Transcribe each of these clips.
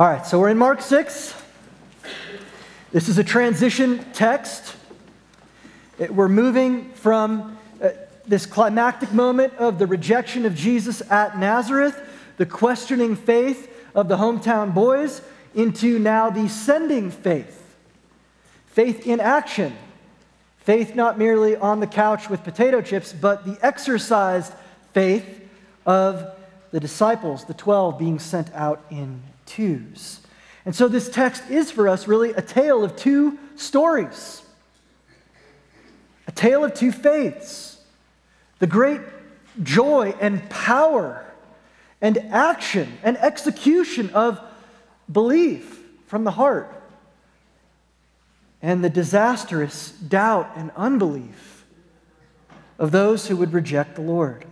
All right, so we're in Mark 6. This is a transition text. It- we're moving from uh, this climactic moment of the rejection of Jesus at Nazareth, the questioning faith of the hometown boys, into now the sending faith. Faith in action. Faith not merely on the couch with potato chips, but the exercised faith of the disciples, the 12 being sent out in twos. And so this text is for us really a tale of two stories, a tale of two faiths. The great joy and power and action and execution of belief from the heart, and the disastrous doubt and unbelief of those who would reject the Lord.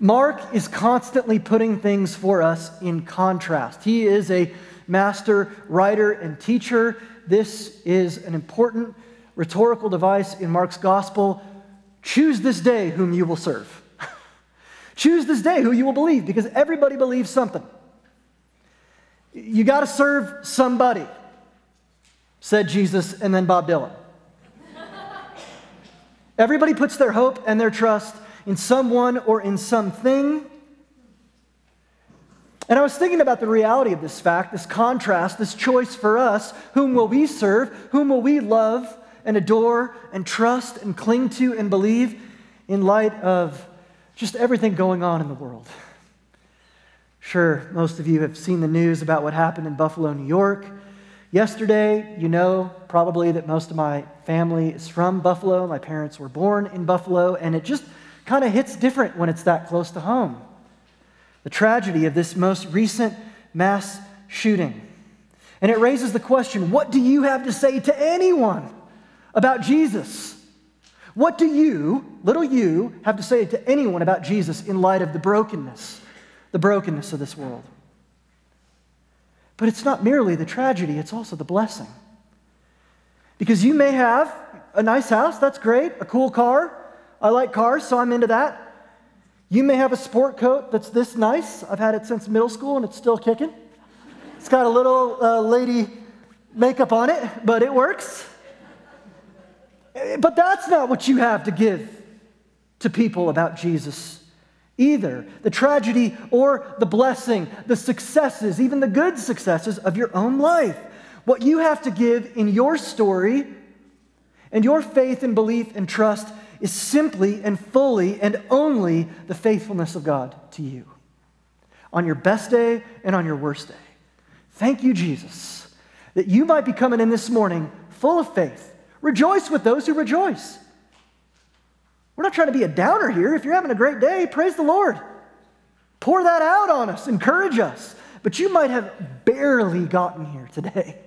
Mark is constantly putting things for us in contrast. He is a master writer and teacher. This is an important rhetorical device in Mark's gospel. Choose this day whom you will serve. Choose this day who you will believe because everybody believes something. You got to serve somebody, said Jesus and then Bob Dylan. Everybody puts their hope and their trust in someone or in something. And I was thinking about the reality of this fact, this contrast, this choice for us. Whom will we serve? Whom will we love and adore and trust and cling to and believe in light of just everything going on in the world? Sure, most of you have seen the news about what happened in Buffalo, New York. Yesterday, you know probably that most of my family is from Buffalo. My parents were born in Buffalo, and it just kind of hits different when it's that close to home. The tragedy of this most recent mass shooting. And it raises the question what do you have to say to anyone about Jesus? What do you, little you, have to say to anyone about Jesus in light of the brokenness, the brokenness of this world? But it's not merely the tragedy, it's also the blessing. Because you may have a nice house, that's great, a cool car, I like cars, so I'm into that. You may have a sport coat that's this nice. I've had it since middle school and it's still kicking. It's got a little uh, lady makeup on it, but it works. But that's not what you have to give to people about Jesus either. The tragedy or the blessing, the successes, even the good successes of your own life. What you have to give in your story and your faith and belief and trust is simply and fully and only the faithfulness of God to you on your best day and on your worst day. Thank you, Jesus, that you might be coming in this morning full of faith. Rejoice with those who rejoice. We're not trying to be a downer here. If you're having a great day, praise the Lord. Pour that out on us, encourage us. But you might have barely gotten here today.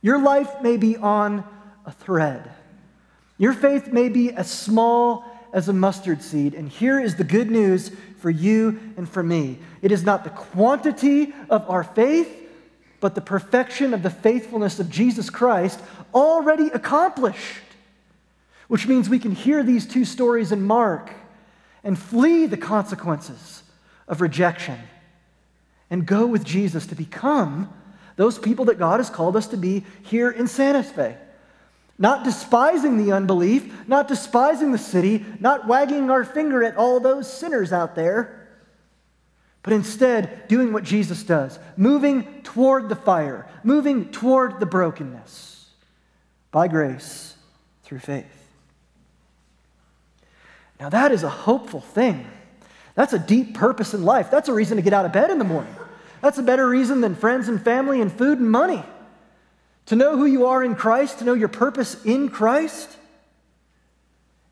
Your life may be on a thread. Your faith may be as small as a mustard seed. And here is the good news for you and for me it is not the quantity of our faith, but the perfection of the faithfulness of Jesus Christ already accomplished. Which means we can hear these two stories in Mark and flee the consequences of rejection and go with Jesus to become those people that God has called us to be here in Santa Fe not despising the unbelief, not despising the city, not wagging our finger at all those sinners out there, but instead doing what Jesus does, moving toward the fire, moving toward the brokenness by grace through faith. Now, that is a hopeful thing. That's a deep purpose in life. That's a reason to get out of bed in the morning. That's a better reason than friends and family and food and money to know who you are in Christ, to know your purpose in Christ.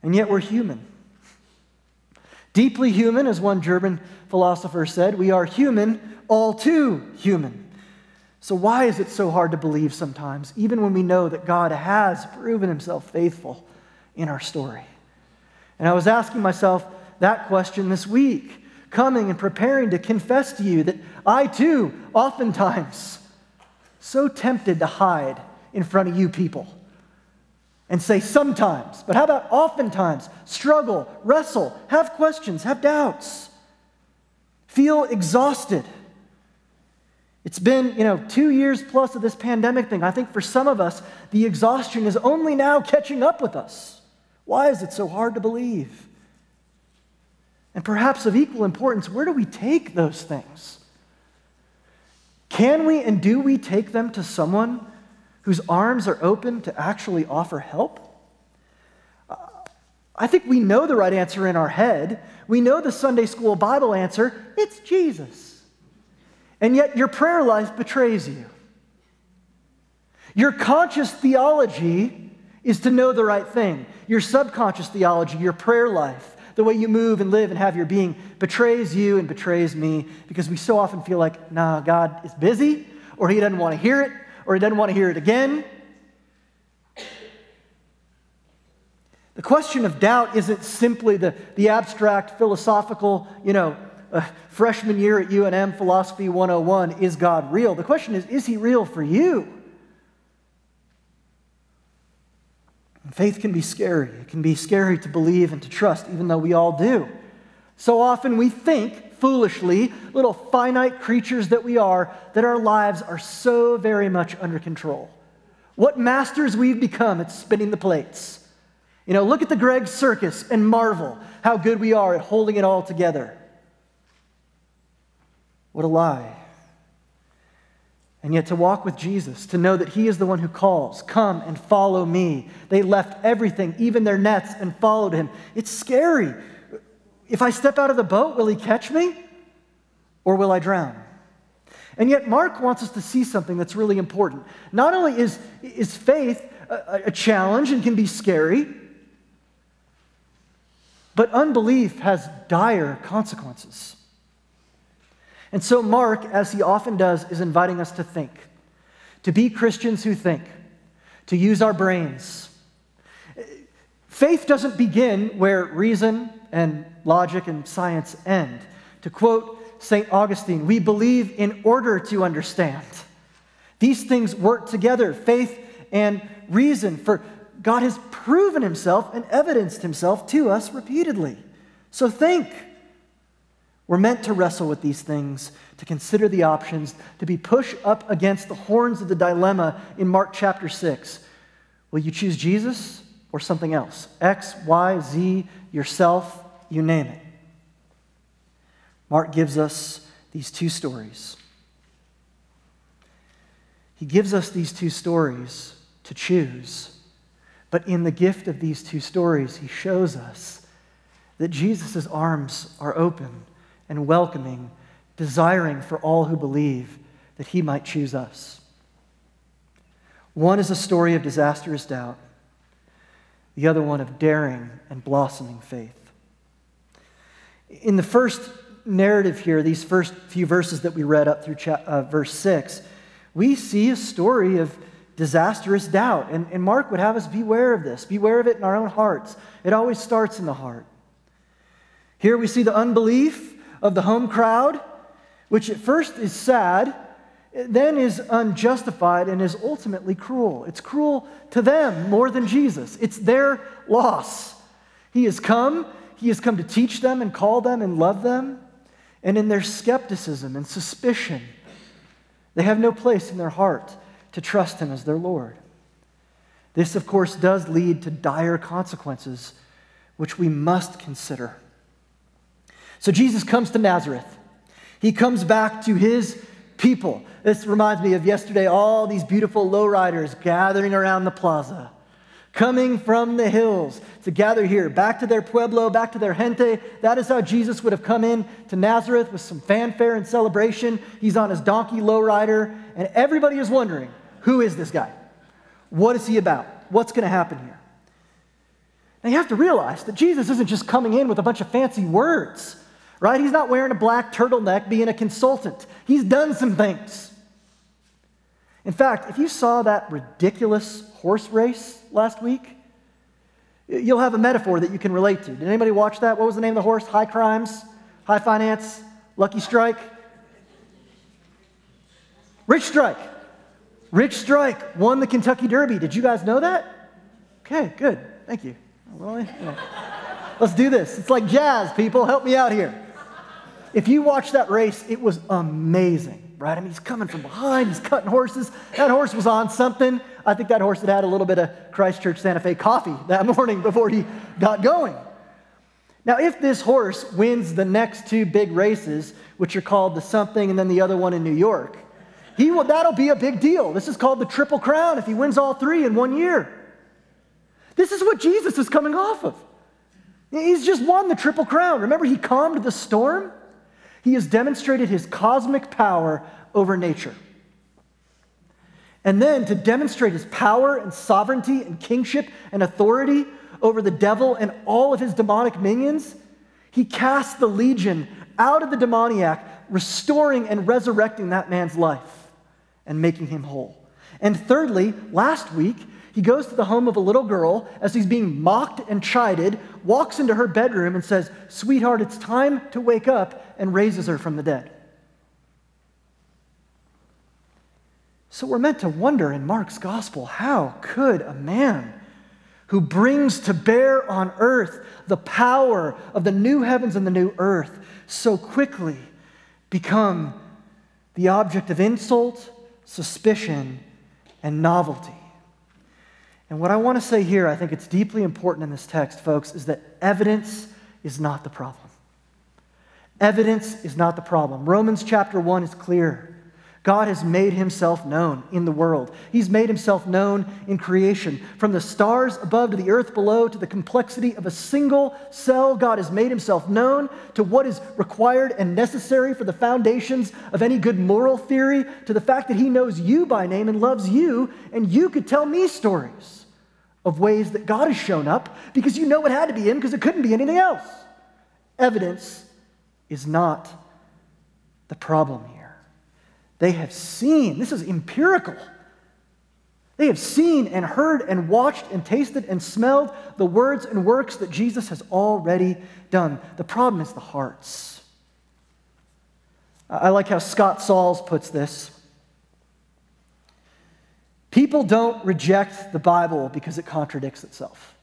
And yet we're human. Deeply human, as one German philosopher said, we are human, all too human. So, why is it so hard to believe sometimes, even when we know that God has proven himself faithful in our story? And I was asking myself that question this week, coming and preparing to confess to you that I too, oftentimes, so tempted to hide in front of you people and say sometimes, but how about oftentimes? Struggle, wrestle, have questions, have doubts, feel exhausted. It's been, you know, two years plus of this pandemic thing. I think for some of us, the exhaustion is only now catching up with us. Why is it so hard to believe? And perhaps of equal importance, where do we take those things? Can we and do we take them to someone whose arms are open to actually offer help? I think we know the right answer in our head. We know the Sunday school Bible answer it's Jesus. And yet your prayer life betrays you. Your conscious theology is to know the right thing. Your subconscious theology, your prayer life, the way you move and live and have your being betrays you and betrays me because we so often feel like, nah, God is busy, or He doesn't want to hear it, or He doesn't want to hear it again. The question of doubt isn't simply the, the abstract philosophical, you know, uh, freshman year at UNM Philosophy 101 is God real? The question is, is He real for you? Faith can be scary. It can be scary to believe and to trust, even though we all do. So often we think, foolishly, little finite creatures that we are, that our lives are so very much under control. What masters we've become at spinning the plates. You know, look at the Greg circus and marvel how good we are at holding it all together. What a lie. And yet, to walk with Jesus, to know that He is the one who calls, come and follow me. They left everything, even their nets, and followed Him. It's scary. If I step out of the boat, will He catch me or will I drown? And yet, Mark wants us to see something that's really important. Not only is, is faith a, a challenge and can be scary, but unbelief has dire consequences. And so, Mark, as he often does, is inviting us to think, to be Christians who think, to use our brains. Faith doesn't begin where reason and logic and science end. To quote St. Augustine, we believe in order to understand. These things work together faith and reason. For God has proven himself and evidenced himself to us repeatedly. So think. We're meant to wrestle with these things, to consider the options, to be pushed up against the horns of the dilemma in Mark chapter 6. Will you choose Jesus or something else? X, Y, Z, yourself, you name it. Mark gives us these two stories. He gives us these two stories to choose. But in the gift of these two stories, he shows us that Jesus' arms are open and welcoming, desiring for all who believe that he might choose us. One is a story of disastrous doubt, the other one of daring and blossoming faith. In the first narrative here, these first few verses that we read up through uh, verse 6, we see a story of disastrous doubt. And, and Mark would have us beware of this, beware of it in our own hearts. It always starts in the heart. Here we see the unbelief of the home crowd, which at first is sad, then is unjustified and is ultimately cruel. It's cruel to them more than Jesus. It's their loss. He has come, he has come to teach them and call them and love them. And in their skepticism and suspicion, they have no place in their heart to trust Him as their Lord. This, of course, does lead to dire consequences, which we must consider. So Jesus comes to Nazareth. He comes back to his people. This reminds me of yesterday, all these beautiful lowriders gathering around the plaza, coming from the hills to gather here, back to their pueblo, back to their gente. That is how Jesus would have come in to Nazareth with some fanfare and celebration. He's on his donkey lowrider, and everybody is wondering who is this guy? What is he about? What's going to happen here? Now you have to realize that Jesus isn't just coming in with a bunch of fancy words, right? He's not wearing a black turtleneck being a consultant. He's done some things. In fact, if you saw that ridiculous horse race last week, you'll have a metaphor that you can relate to. Did anybody watch that? What was the name of the horse? High Crimes, High Finance, Lucky Strike? Rich Strike. Rich Strike won the Kentucky Derby. Did you guys know that? Okay, good. Thank you. Well, yeah. Let's do this. It's like jazz, people. Help me out here. If you watch that race, it was amazing. right? I mean, he's coming from behind, he's cutting horses. That horse was on something. I think that horse had had a little bit of Christchurch Santa Fe coffee that morning before he got going. Now, if this horse wins the next two big races, which are called the something and then the other one in New York, he will, that'll be a big deal. This is called the Triple Crown if he wins all three in one year. This is what Jesus is coming off of. He's just won the Triple Crown. Remember, he calmed the storm? He has demonstrated his cosmic power over nature. And then to demonstrate his power and sovereignty and kingship and authority over the devil and all of his demonic minions, he casts the legion out of the demoniac, restoring and resurrecting that man's life and making him whole. And thirdly, last week, he goes to the home of a little girl as he's being mocked and chided, walks into her bedroom and says, Sweetheart, it's time to wake up, and raises her from the dead. So we're meant to wonder in Mark's gospel how could a man who brings to bear on earth the power of the new heavens and the new earth so quickly become the object of insult, suspicion, and novelty. And what I want to say here, I think it's deeply important in this text, folks, is that evidence is not the problem. Evidence is not the problem. Romans chapter 1 is clear. God has made himself known in the world. He's made himself known in creation. From the stars above to the earth below to the complexity of a single cell, God has made himself known to what is required and necessary for the foundations of any good moral theory, to the fact that he knows you by name and loves you, and you could tell me stories of ways that God has shown up because you know it had to be him because it couldn't be anything else. Evidence is not the problem here. They have seen, this is empirical. They have seen and heard and watched and tasted and smelled the words and works that Jesus has already done. The problem is the hearts. I like how Scott Sauls puts this. People don't reject the Bible because it contradicts itself.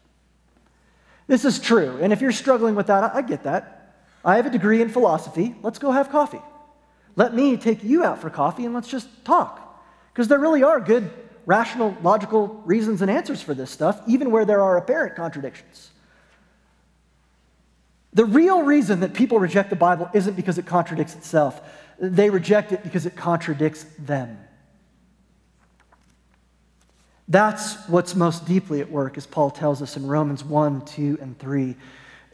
This is true. And if you're struggling with that, I get that. I have a degree in philosophy. Let's go have coffee. Let me take you out for coffee and let's just talk. Because there really are good, rational, logical reasons and answers for this stuff, even where there are apparent contradictions. The real reason that people reject the Bible isn't because it contradicts itself, they reject it because it contradicts them. That's what's most deeply at work, as Paul tells us in Romans 1, 2, and 3.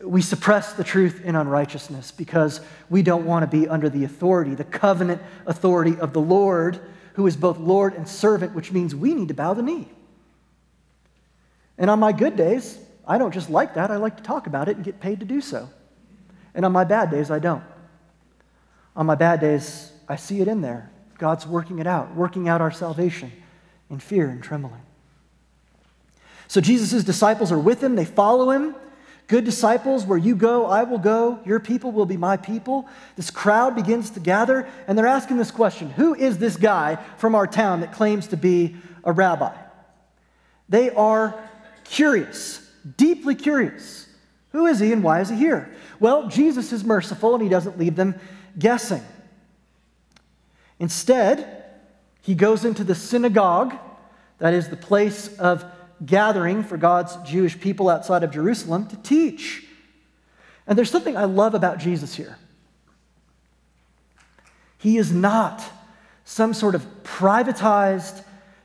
We suppress the truth in unrighteousness because we don't want to be under the authority, the covenant authority of the Lord, who is both Lord and servant, which means we need to bow the knee. And on my good days, I don't just like that, I like to talk about it and get paid to do so. And on my bad days, I don't. On my bad days, I see it in there. God's working it out, working out our salvation in fear and trembling. So Jesus' disciples are with him, they follow him. Good disciples, where you go, I will go. Your people will be my people. This crowd begins to gather, and they're asking this question Who is this guy from our town that claims to be a rabbi? They are curious, deeply curious. Who is he and why is he here? Well, Jesus is merciful and he doesn't leave them guessing. Instead, he goes into the synagogue, that is the place of gathering for God's Jewish people outside of Jerusalem to teach. And there's something I love about Jesus here. He is not some sort of privatized,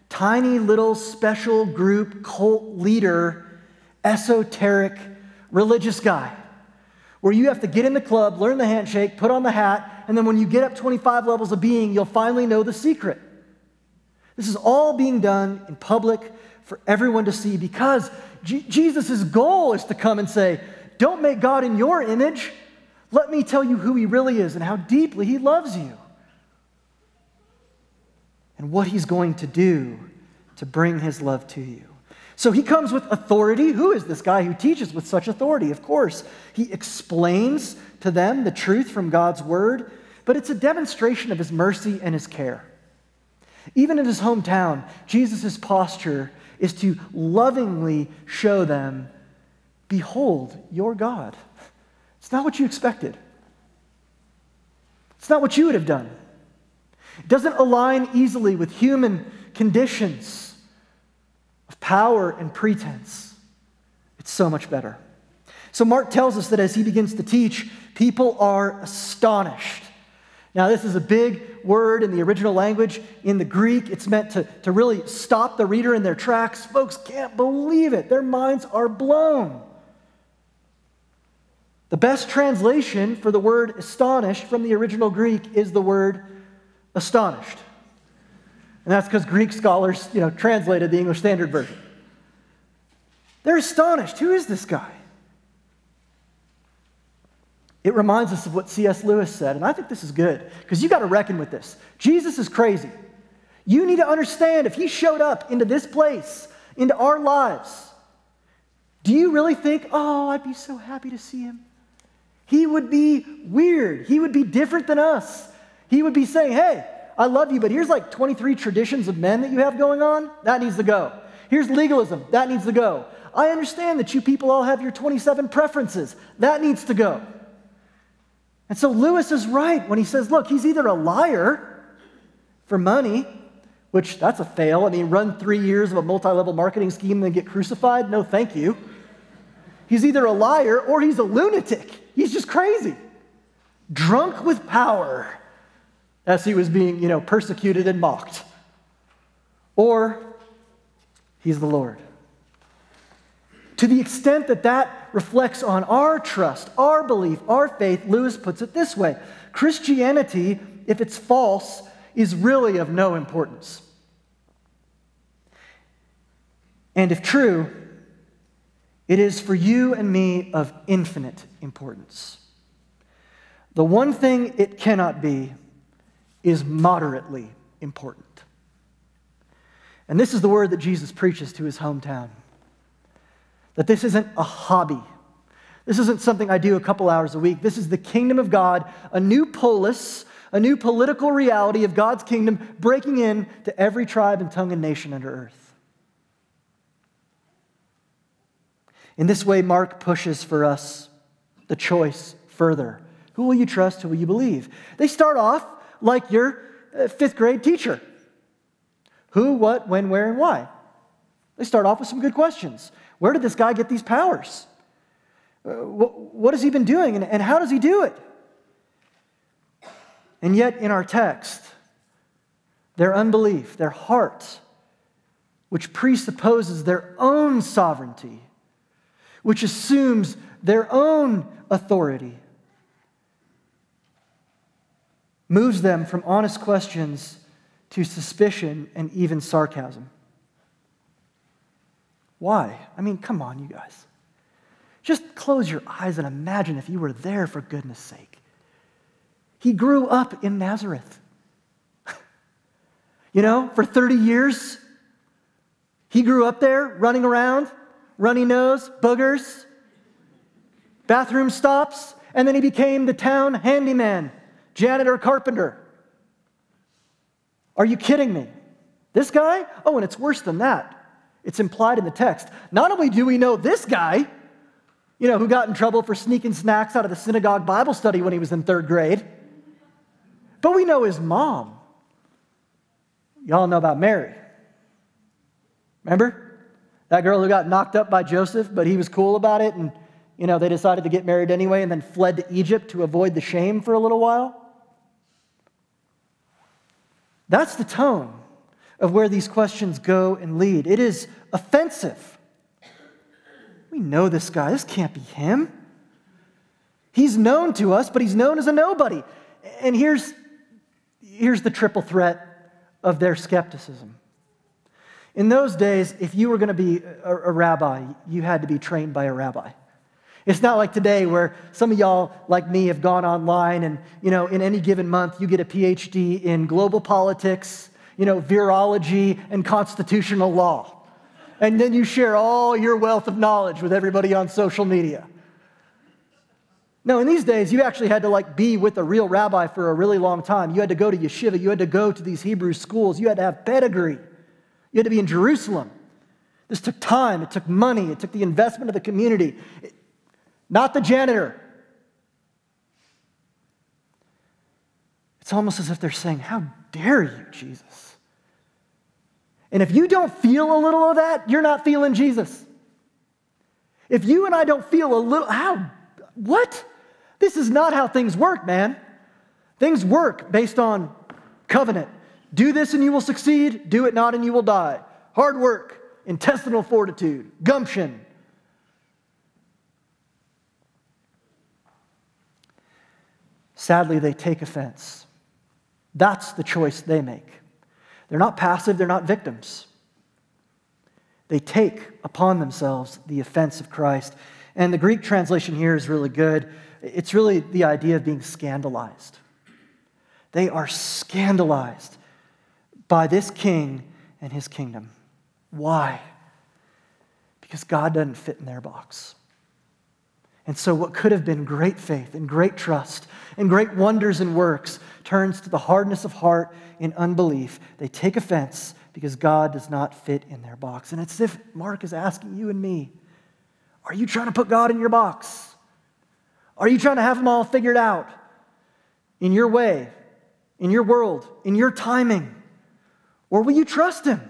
tiny little special group cult leader, esoteric religious guy where you have to get in the club, learn the handshake, put on the hat, and then when you get up 25 levels of being, you'll finally know the secret. This is all being done in public for everyone to see because G- Jesus' goal is to come and say, Don't make God in your image. Let me tell you who he really is and how deeply he loves you. And what he's going to do to bring his love to you. So he comes with authority. Who is this guy who teaches with such authority? Of course, he explains to them the truth from God's word, but it's a demonstration of his mercy and his care. Even in his hometown, Jesus' posture is to lovingly show them, Behold, your God. It's not what you expected, it's not what you would have done. It doesn't align easily with human conditions of power and pretense. It's so much better. So, Mark tells us that as he begins to teach, people are astonished. Now, this is a big word in the original language. In the Greek, it's meant to, to really stop the reader in their tracks. Folks can't believe it, their minds are blown. The best translation for the word astonished from the original Greek is the word astonished. And that's because Greek scholars, you know, translated the English Standard Version. They're astonished. Who is this guy? It reminds us of what C.S. Lewis said, and I think this is good because you got to reckon with this. Jesus is crazy. You need to understand if he showed up into this place, into our lives, do you really think, oh, I'd be so happy to see him? He would be weird. He would be different than us. He would be saying, hey, I love you, but here's like 23 traditions of men that you have going on. That needs to go. Here's legalism. That needs to go. I understand that you people all have your 27 preferences. That needs to go. And so Lewis is right when he says, look, he's either a liar for money, which that's a fail. I mean, run three years of a multi level marketing scheme and then get crucified? No, thank you. He's either a liar or he's a lunatic. He's just crazy. Drunk with power as he was being, you know, persecuted and mocked. Or he's the Lord. To the extent that that reflects on our trust, our belief, our faith, Lewis puts it this way Christianity, if it's false, is really of no importance. And if true, it is for you and me of infinite importance. The one thing it cannot be is moderately important. And this is the word that Jesus preaches to his hometown that this isn't a hobby. This isn't something I do a couple hours a week. This is the kingdom of God, a new polis, a new political reality of God's kingdom breaking in to every tribe and tongue and nation under earth. In this way, Mark pushes for us the choice further. Who will you trust? Who will you believe? They start off like your uh, fifth grade teacher who, what, when, where, and why. They start off with some good questions. Where did this guy get these powers? Uh, what has he been doing, and how does he do it? And yet, in our text, their unbelief, their heart, which presupposes their own sovereignty, which assumes their own authority, moves them from honest questions to suspicion and even sarcasm. Why? I mean, come on, you guys. Just close your eyes and imagine if you were there for goodness sake. He grew up in Nazareth. you know, for 30 years, he grew up there running around, runny nose, boogers, bathroom stops, and then he became the town handyman, janitor, carpenter. Are you kidding me? This guy? Oh, and it's worse than that. It's implied in the text. Not only do we know this guy, you know, who got in trouble for sneaking snacks out of the synagogue Bible study when he was in third grade, but we know his mom. Y'all know about Mary. Remember? That girl who got knocked up by Joseph, but he was cool about it, and, you know, they decided to get married anyway and then fled to Egypt to avoid the shame for a little while. That's the tone of where these questions go and lead. It is offensive. We know this guy. This can't be him. He's known to us, but he's known as a nobody. And here's, here's the triple threat of their skepticism. In those days, if you were going to be a, a rabbi, you had to be trained by a rabbi. It's not like today where some of y'all, like me, have gone online and, you know, in any given month, you get a PhD in global politics, you know, virology and constitutional law. And then you share all your wealth of knowledge with everybody on social media. No, in these days, you actually had to like be with a real rabbi for a really long time. You had to go to yeshiva. You had to go to these Hebrew schools. You had to have pedigree. You had to be in Jerusalem. This took time. It took money. It took the investment of the community, not the janitor. It's almost as if they're saying, How dare you, Jesus? And if you don't feel a little of that, you're not feeling Jesus. If you and I don't feel a little, how? What? This is not how things work, man. Things work based on covenant. Do this and you will succeed, do it not and you will die. Hard work, intestinal fortitude, gumption. Sadly, they take offense. That's the choice they make. They're not passive, they're not victims. They take upon themselves the offense of Christ. And the Greek translation here is really good. It's really the idea of being scandalized. They are scandalized by this king and his kingdom. Why? Because God doesn't fit in their box. And so, what could have been great faith and great trust and great wonders and works turns to the hardness of heart in unbelief. They take offense because God does not fit in their box. And it's as if Mark is asking you and me Are you trying to put God in your box? Are you trying to have them all figured out in your way, in your world, in your timing? Or will you trust him?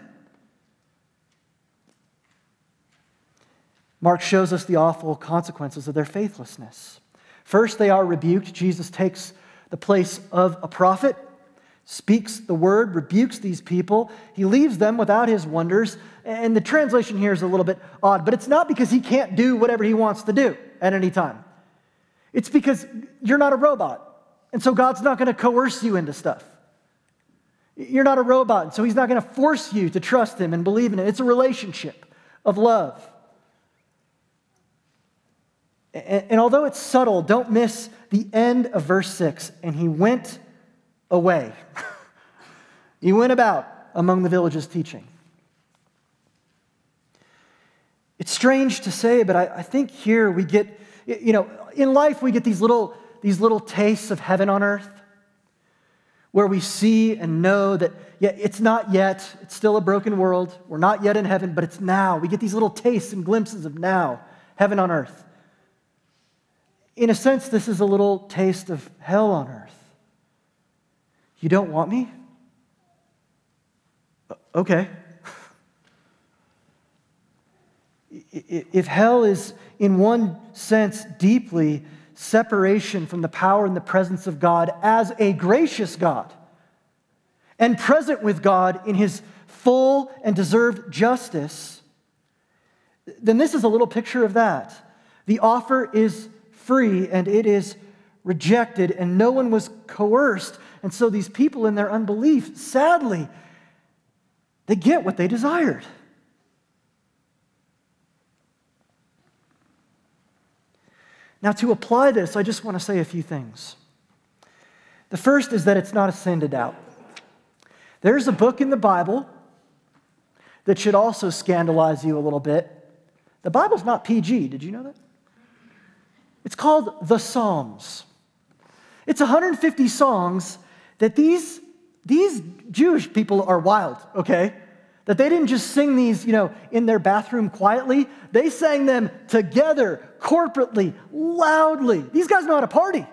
Mark shows us the awful consequences of their faithlessness. First, they are rebuked. Jesus takes the place of a prophet, speaks the word, rebukes these people. He leaves them without his wonders. And the translation here is a little bit odd, but it's not because he can't do whatever he wants to do at any time. It's because you're not a robot. And so God's not going to coerce you into stuff. You're not a robot, and so He's not going to force you to trust Him and believe in Him. It's a relationship of love. And, and although it's subtle, don't miss the end of verse 6. And he went away. he went about among the villages teaching. It's strange to say, but I, I think here we get, you know, in life we get these little, these little tastes of heaven on earth where we see and know that yeah, it's not yet, it's still a broken world. We're not yet in heaven, but it's now. We get these little tastes and glimpses of now, heaven on earth. In a sense, this is a little taste of hell on earth. You don't want me? Okay. If hell is, in one sense, deeply separation from the power and the presence of God as a gracious God and present with God in his full and deserved justice, then this is a little picture of that. The offer is free and it is rejected, and no one was coerced. And so these people, in their unbelief, sadly, they get what they desired. Now, to apply this, I just want to say a few things. The first is that it's not a sin to doubt. There's a book in the Bible that should also scandalize you a little bit. The Bible's not PG. Did you know that? It's called the Psalms. It's 150 songs that these, these Jewish people are wild, okay? That they didn't just sing these, you know, in their bathroom quietly. They sang them together, corporately, loudly. These guys know how to party.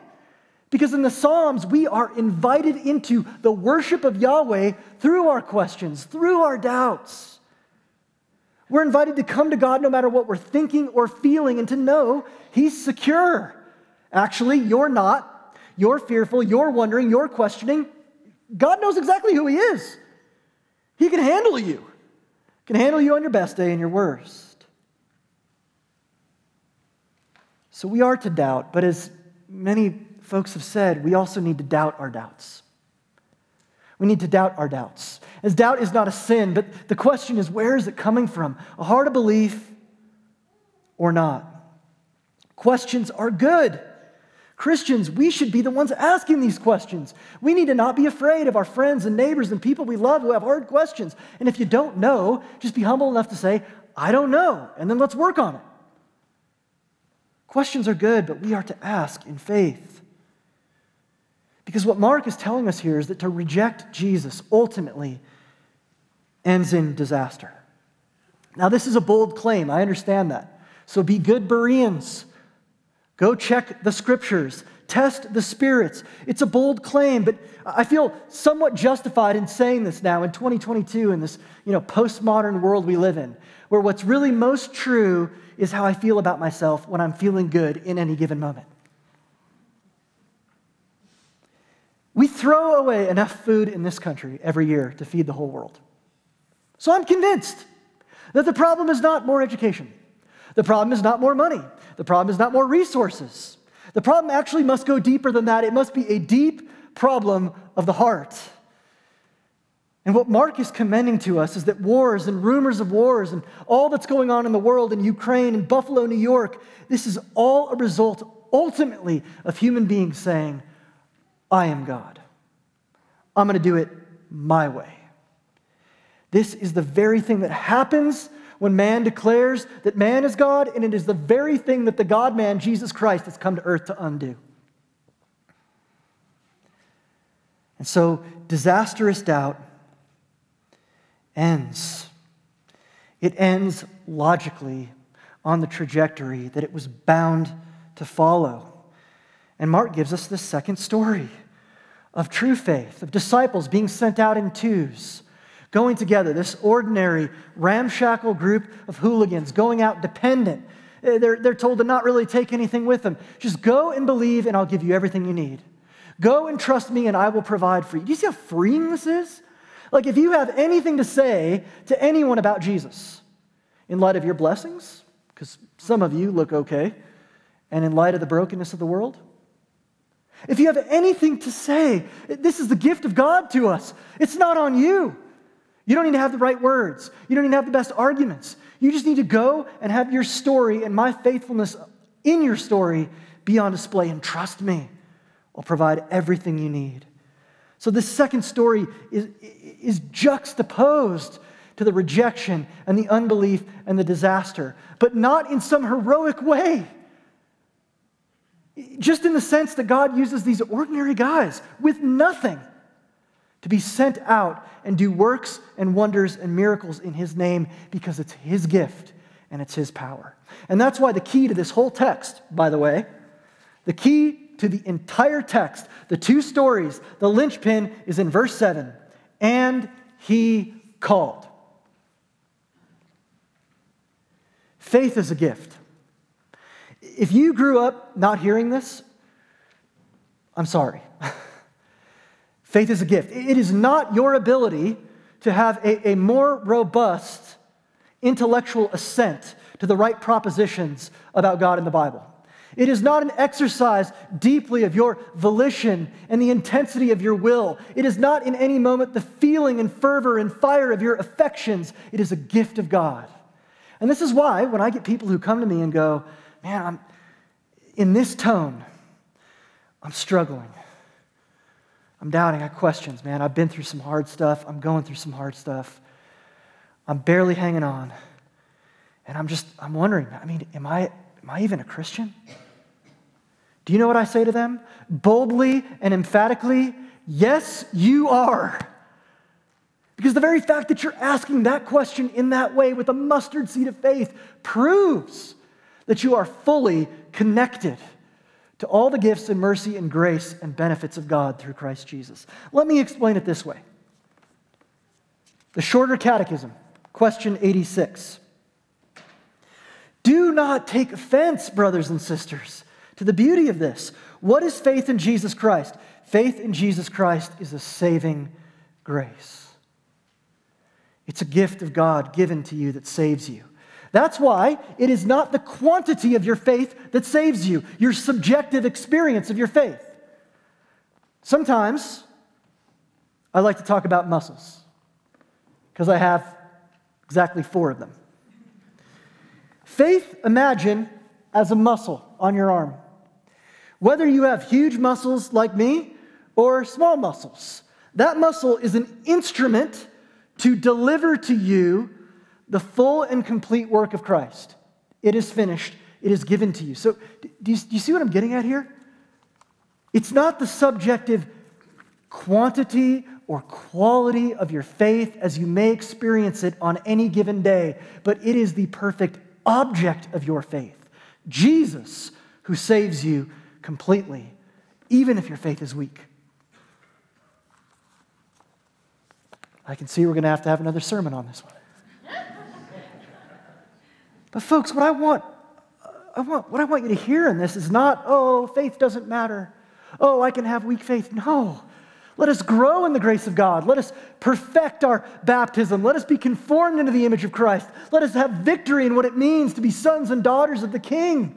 Because in the Psalms, we are invited into the worship of Yahweh through our questions, through our doubts. We're invited to come to God no matter what we're thinking or feeling and to know He's secure. Actually, you're not. You're fearful. You're wondering. You're questioning. God knows exactly who He is. He can handle you, can handle you on your best day and your worst. So we are to doubt, but as many folks have said, we also need to doubt our doubts. We need to doubt our doubts. As doubt is not a sin, but the question is where is it coming from? A heart of belief or not? Questions are good. Christians, we should be the ones asking these questions. We need to not be afraid of our friends and neighbors and people we love who have hard questions. And if you don't know, just be humble enough to say, I don't know, and then let's work on it. Questions are good, but we are to ask in faith. Because what Mark is telling us here is that to reject Jesus ultimately ends in disaster. Now, this is a bold claim. I understand that. So be good Bereans. Go check the scriptures. test the spirits. It's a bold claim, but I feel somewhat justified in saying this now in 2022 in this you know, postmodern world we live in, where what's really most true is how I feel about myself when I'm feeling good in any given moment. We throw away enough food in this country every year to feed the whole world. So I'm convinced that the problem is not more education. The problem is not more money. The problem is not more resources. The problem actually must go deeper than that. It must be a deep problem of the heart. And what Mark is commending to us is that wars and rumors of wars and all that's going on in the world in Ukraine and Buffalo, New York, this is all a result ultimately of human beings saying, I am God. I'm going to do it my way. This is the very thing that happens when man declares that man is God, and it is the very thing that the God man, Jesus Christ, has come to earth to undo. And so, disastrous doubt ends. It ends logically on the trajectory that it was bound to follow. And Mark gives us the second story of true faith, of disciples being sent out in twos, going together, this ordinary, ramshackle group of hooligans going out dependent. Eh, they're, they're told to not really take anything with them. Just go and believe, and I'll give you everything you need. Go and trust me, and I will provide for you. Do you see how freeing this is? Like, if you have anything to say to anyone about Jesus, in light of your blessings, because some of you look okay, and in light of the brokenness of the world, if you have anything to say, this is the gift of God to us. It's not on you. You don't need to have the right words, you don't need to have the best arguments. You just need to go and have your story and my faithfulness in your story be on display and trust me. I'll provide everything you need. So, this second story is, is juxtaposed to the rejection and the unbelief and the disaster, but not in some heroic way. Just in the sense that God uses these ordinary guys with nothing to be sent out and do works and wonders and miracles in His name because it's His gift and it's His power. And that's why the key to this whole text, by the way, the key to the entire text, the two stories, the linchpin is in verse 7 and he called. Faith is a gift. If you grew up not hearing this, I'm sorry. Faith is a gift. It is not your ability to have a, a more robust intellectual assent to the right propositions about God in the Bible. It is not an exercise deeply of your volition and the intensity of your will. It is not in any moment the feeling and fervor and fire of your affections. It is a gift of God. And this is why when I get people who come to me and go, man, I'm in this tone, I'm struggling. I'm doubting. I have questions, man. I've been through some hard stuff. I'm going through some hard stuff. I'm barely hanging on. And I'm just, I'm wondering, I mean, am I, am I even a Christian? Do you know what I say to them? Boldly and emphatically, yes, you are. Because the very fact that you're asking that question in that way with a mustard seed of faith proves that you are fully connected to all the gifts and mercy and grace and benefits of God through Christ Jesus. Let me explain it this way The Shorter Catechism, question 86. Do not take offense, brothers and sisters to the beauty of this. What is faith in Jesus Christ? Faith in Jesus Christ is a saving grace. It's a gift of God given to you that saves you. That's why it is not the quantity of your faith that saves you, your subjective experience of your faith. Sometimes I like to talk about muscles because I have exactly four of them. Faith, imagine as a muscle on your arm. Whether you have huge muscles like me or small muscles, that muscle is an instrument to deliver to you the full and complete work of Christ. It is finished, it is given to you. So, do you, do you see what I'm getting at here? It's not the subjective quantity or quality of your faith as you may experience it on any given day, but it is the perfect object of your faith Jesus, who saves you completely even if your faith is weak. I can see we're going to have to have another sermon on this one. But folks, what I want, I want, what I want you to hear in this is not, oh, faith doesn't matter. Oh, I can have weak faith. No. Let us grow in the grace of God. Let us perfect our baptism. Let us be conformed into the image of Christ. Let us have victory in what it means to be sons and daughters of the King.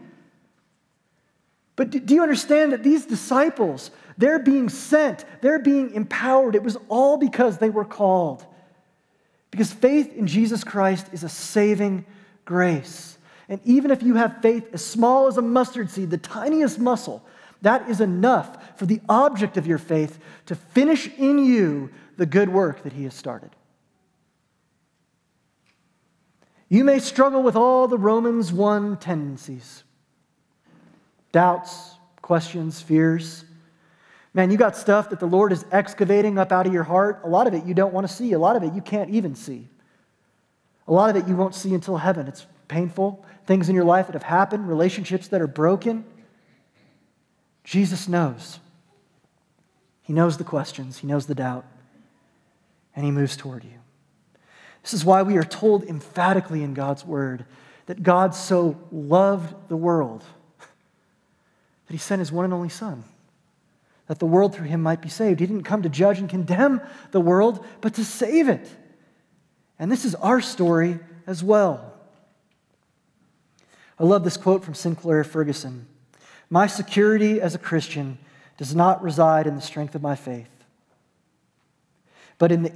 But do you understand that these disciples, they're being sent, they're being empowered? It was all because they were called. Because faith in Jesus Christ is a saving grace. And even if you have faith as small as a mustard seed, the tiniest muscle, that is enough for the object of your faith to finish in you the good work that He has started. You may struggle with all the Romans 1 tendencies doubts, questions, fears. Man, you got stuff that the Lord is excavating up out of your heart. A lot of it you don't want to see, a lot of it you can't even see. A lot of it you won't see until heaven. It's painful. Things in your life that have happened, relationships that are broken. Jesus knows. He knows the questions, He knows the doubt, and He moves toward you. This is why we are told emphatically in God's Word that God so loved the world that He sent His one and only Son, that the world through Him might be saved. He didn't come to judge and condemn the world, but to save it. And this is our story as well. I love this quote from Sinclair Ferguson. My security as a Christian does not reside in the strength of my faith, but in the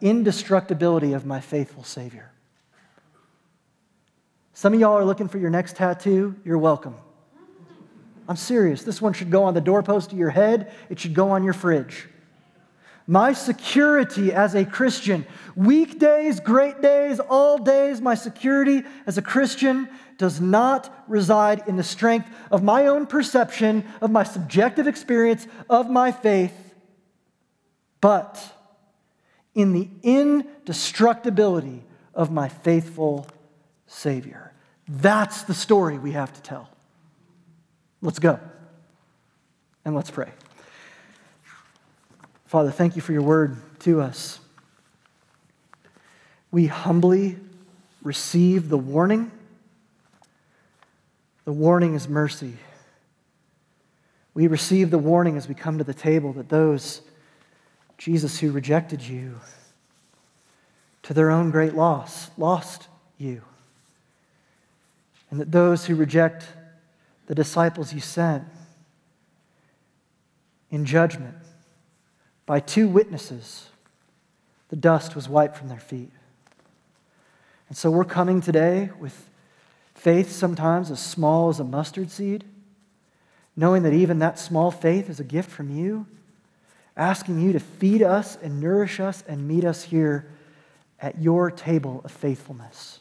indestructibility of my faithful Savior. Some of y'all are looking for your next tattoo. You're welcome. I'm serious. This one should go on the doorpost of your head, it should go on your fridge. My security as a Christian, weekdays, great days, all days, my security as a Christian does not reside in the strength of my own perception, of my subjective experience, of my faith, but in the indestructibility of my faithful Savior. That's the story we have to tell. Let's go and let's pray. Father, thank you for your word to us. We humbly receive the warning. The warning is mercy. We receive the warning as we come to the table that those, Jesus, who rejected you to their own great loss, lost you. And that those who reject the disciples you sent in judgment by two witnesses, the dust was wiped from their feet. And so we're coming today with faith sometimes as small as a mustard seed, knowing that even that small faith is a gift from you, asking you to feed us and nourish us and meet us here at your table of faithfulness.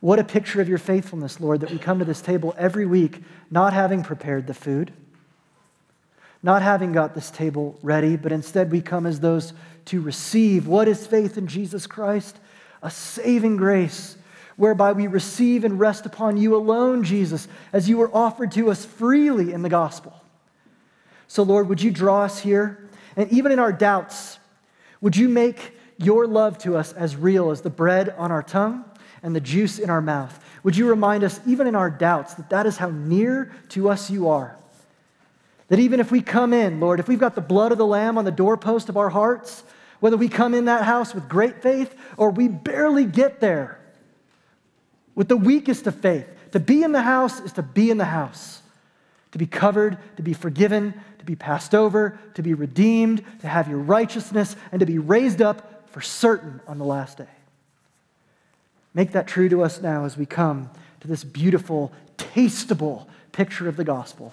What a picture of your faithfulness, Lord, that we come to this table every week not having prepared the food not having got this table ready, but instead we come as those to receive. What is faith in Jesus Christ? A saving grace whereby we receive and rest upon you alone, Jesus, as you were offered to us freely in the gospel. So, Lord, would you draw us here? And even in our doubts, would you make your love to us as real as the bread on our tongue and the juice in our mouth? Would you remind us, even in our doubts, that that is how near to us you are? That even if we come in, Lord, if we've got the blood of the Lamb on the doorpost of our hearts, whether we come in that house with great faith or we barely get there with the weakest of faith, to be in the house is to be in the house, to be covered, to be forgiven, to be passed over, to be redeemed, to have your righteousness, and to be raised up for certain on the last day. Make that true to us now as we come to this beautiful, tasteable picture of the gospel.